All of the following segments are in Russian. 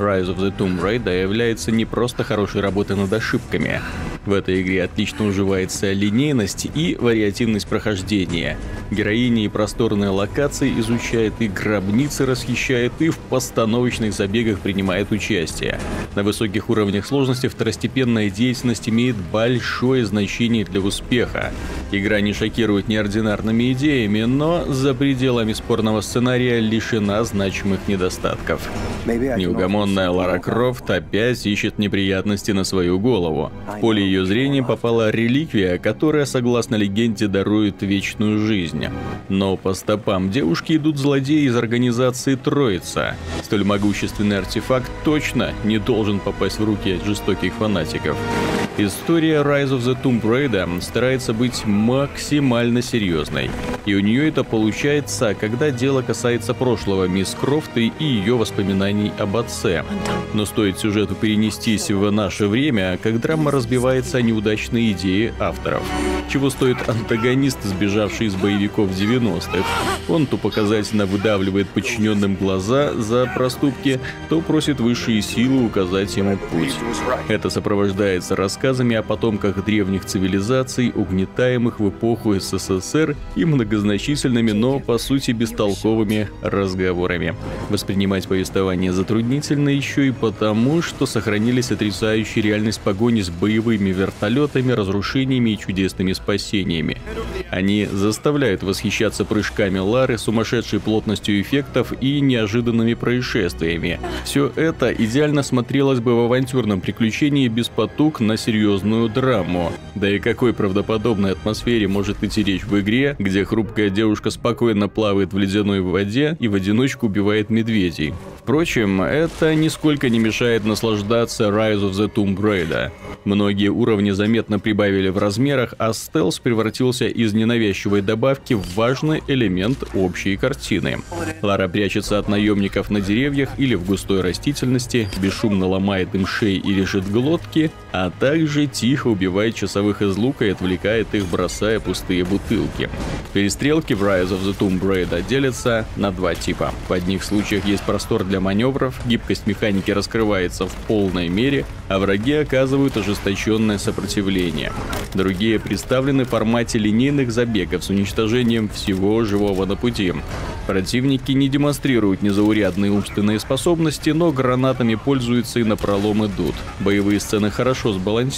Rise of the Tomb Raider является не просто хорошей работой над ошибками. В этой игре отлично уживается линейность и вариативность прохождения. Героини и просторные локации изучает и гробницы расхищает, и в постановочных забегах принимает участие. На высоких уровнях сложности второстепенная деятельность имеет большое значение для успеха. Игра не шокирует неординарными идеями, но за пределами спорного сценария лишена значимых недостатков. Неугомонная Лара Крофт опять ищет неприятности на свою голову. В поле ее зрения попала реликвия, которая, согласно легенде, дарует вечную жизнь. Но по стопам девушки идут злодеи из организации Троица. Столь могущественный артефакт точно не должен попасть в руки жестоких фанатиков. История Rise of the Tomb Raider старается быть максимально серьезной. И у нее это получается, когда дело касается прошлого мисс Крофт и ее воспоминаний об отце. Но стоит сюжету перенестись в наше время, как драма разбивается о неудачные идеи авторов. Чего стоит антагонист, сбежавший из боевиков 90-х. Он то показательно выдавливает подчиненным глаза за проступки, то просит высшие силы указать ему путь. Это сопровождается рассказами о потомках древних цивилизаций, угнетаемых в эпоху СССР и многозначительными, но по сути бестолковыми разговорами. Воспринимать повествование затруднительно еще и потому, что сохранились отрицающие реальность погони с боевыми вертолетами, разрушениями и чудесными спасениями. Они заставляют восхищаться прыжками Лары, сумасшедшей плотностью эффектов и неожиданными происшествиями. Все это идеально смотрелось бы в авантюрном приключении без потуг на серьезную драму. Да и какой правдоподобной атмосфере может идти речь в игре, где хрупкая девушка спокойно плавает в ледяной воде и в одиночку убивает медведей. Впрочем, это нисколько не мешает наслаждаться Rise of the Tomb Raider. Многие уровни заметно прибавили в размерах, а стелс превратился из ненавязчивой добавки в важный элемент общей картины. Лара прячется от наемников на деревьях или в густой растительности, бесшумно ломает им шеи и режет глотки, а также тихо убивает часовых из лука и отвлекает их, бросая пустые бутылки. Перестрелки в Rise of the Tomb Raider делятся на два типа. В одних случаях есть простор для маневров, гибкость механики раскрывается в полной мере, а враги оказывают ожесточенное сопротивление. Другие представлены в формате линейных забегов с уничтожением всего живого на пути. Противники не демонстрируют незаурядные умственные способности, но гранатами пользуются и на пролом идут. Боевые сцены хорошо сбалансированы,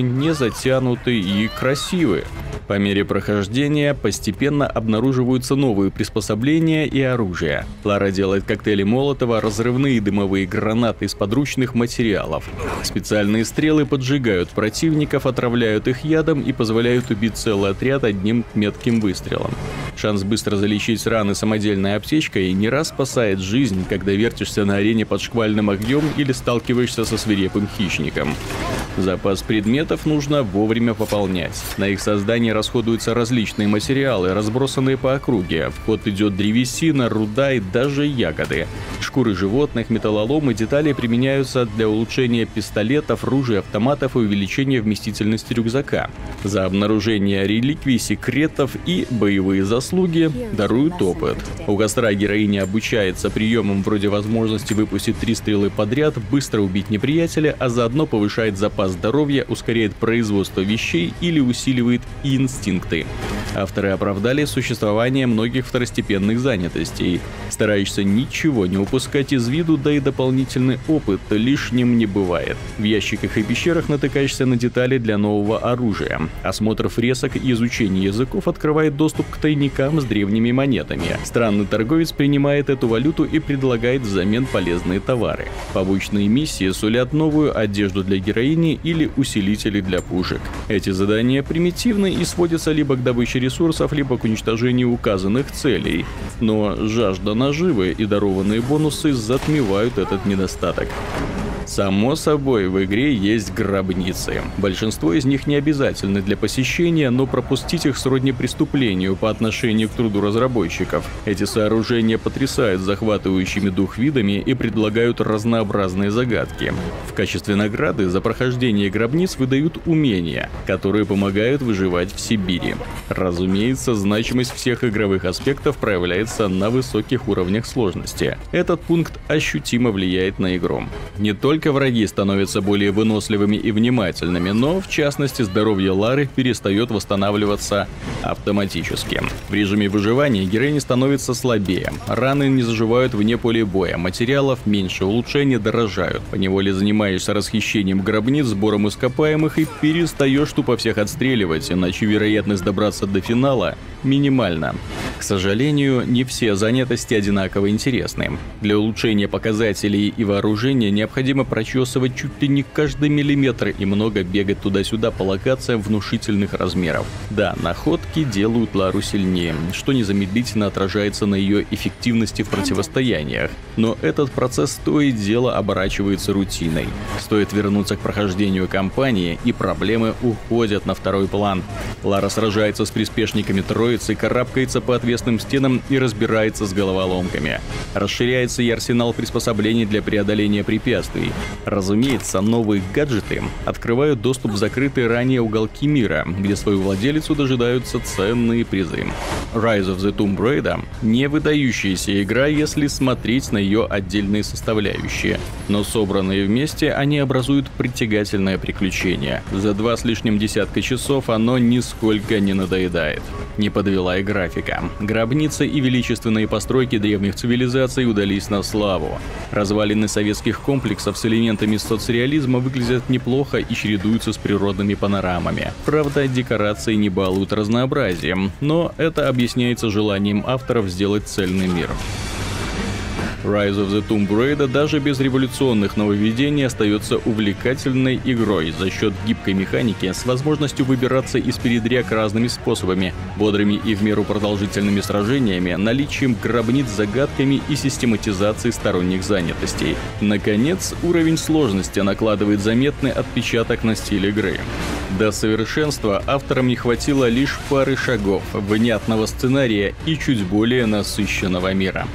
не затянуты и красивы. По мере прохождения постепенно обнаруживаются новые приспособления и оружие. Лара делает коктейли Молотова, разрывные дымовые гранаты из подручных материалов. Специальные стрелы поджигают противников, отравляют их ядом и позволяют убить целый отряд одним метким выстрелом. Шанс быстро залечить раны самодельной аптечкой не раз спасает жизнь, когда вертишься на арене под шквальным огнем или сталкиваешься со свирепым хищником. Запас предметов нужно вовремя пополнять. На их создание расходуются различные материалы, разбросанные по округе. В ход идет древесина, руда и даже ягоды. Шкуры животных, металлолом и детали применяются для улучшения пистолетов, ружей, автоматов и увеличения вместительности рюкзака. За обнаружение реликвий, секретов и боевые заслуги даруют опыт. У костра героиня обучается приемам вроде возможности выпустить три стрелы подряд, быстро убить неприятеля, а заодно повышает запас здоровья, ускоряет производство вещей или усиливает инстинкты. Авторы оправдали существование многих второстепенных занятостей. Стараешься ничего не упускать из виду, да и дополнительный опыт лишним не бывает. В ящиках и пещерах натыкаешься на детали для нового оружия. Осмотр фресок и изучение языков открывает доступ к тайникам с древними монетами. Странный торговец принимает эту валюту и предлагает взамен полезные товары. Побочные миссии сулят новую одежду для героини или усилители для пушек. Эти задания примитивны и сводятся либо к добыче ресурсов, либо к уничтожению указанных целей. Но жажда наживы и дарованные бонусы затмевают этот недостаток. Само собой, в игре есть гробницы. Большинство из них не обязательны для посещения, но пропустить их сродни преступлению по отношению к труду разработчиков. Эти сооружения потрясают захватывающими дух видами и предлагают разнообразные загадки. В качестве награды за прохождение гробниц выдают умения, которые помогают выживать в Сибири. Разумеется, значимость всех игровых аспектов проявляется на высоких уровнях сложности. Этот пункт ощутимо влияет на игру. Не только враги становятся более выносливыми и внимательными, но, в частности, здоровье Лары перестает восстанавливаться автоматически. В режиме выживания героини становится слабее, раны не заживают вне поля боя, материалов меньше, улучшения дорожают. Поневоле занимаешься расхищением гробниц, сбором ископаемых и перестаешь тупо всех отстреливать, иначе вероятность добраться до финала минимальна. К сожалению, не все занятости одинаково интересны. Для улучшения показателей и вооружения прочесывать чуть ли не каждый миллиметр и много бегать туда-сюда по локациям внушительных размеров. Да, находки делают Лару сильнее, что незамедлительно отражается на ее эффективности в противостояниях. Но этот процесс то и дело оборачивается рутиной. Стоит вернуться к прохождению кампании, и проблемы уходят на второй план. Лара сражается с приспешниками троицы, карабкается по отвесным стенам и разбирается с головоломками. Расширяется и арсенал приспособлений для преодоления препятствий. Разумеется, новые гаджеты открывают доступ в закрытые ранее уголки мира, где свою владелицу дожидаются ценные призы. Rise of the Tomb Raider — не выдающаяся игра, если смотреть на ее отдельные составляющие, но собранные вместе они образуют притягательное приключение. За два с лишним десятка часов оно нисколько не надоедает. Не подвела и графика. Гробницы и величественные постройки древних цивилизаций удались на славу. Развалины советских комплексов элементами соцреализма выглядят неплохо и чередуются с природными панорамами. Правда, декорации не балуют разнообразием, но это объясняется желанием авторов сделать цельный мир. Rise of the Tomb Raider даже без революционных нововведений остается увлекательной игрой за счет гибкой механики с возможностью выбираться из передряг разными способами, бодрыми и в меру продолжительными сражениями, наличием гробниц загадками и систематизацией сторонних занятостей. Наконец, уровень сложности накладывает заметный отпечаток на стиль игры. До совершенства авторам не хватило лишь пары шагов, внятного сценария и чуть более насыщенного мира.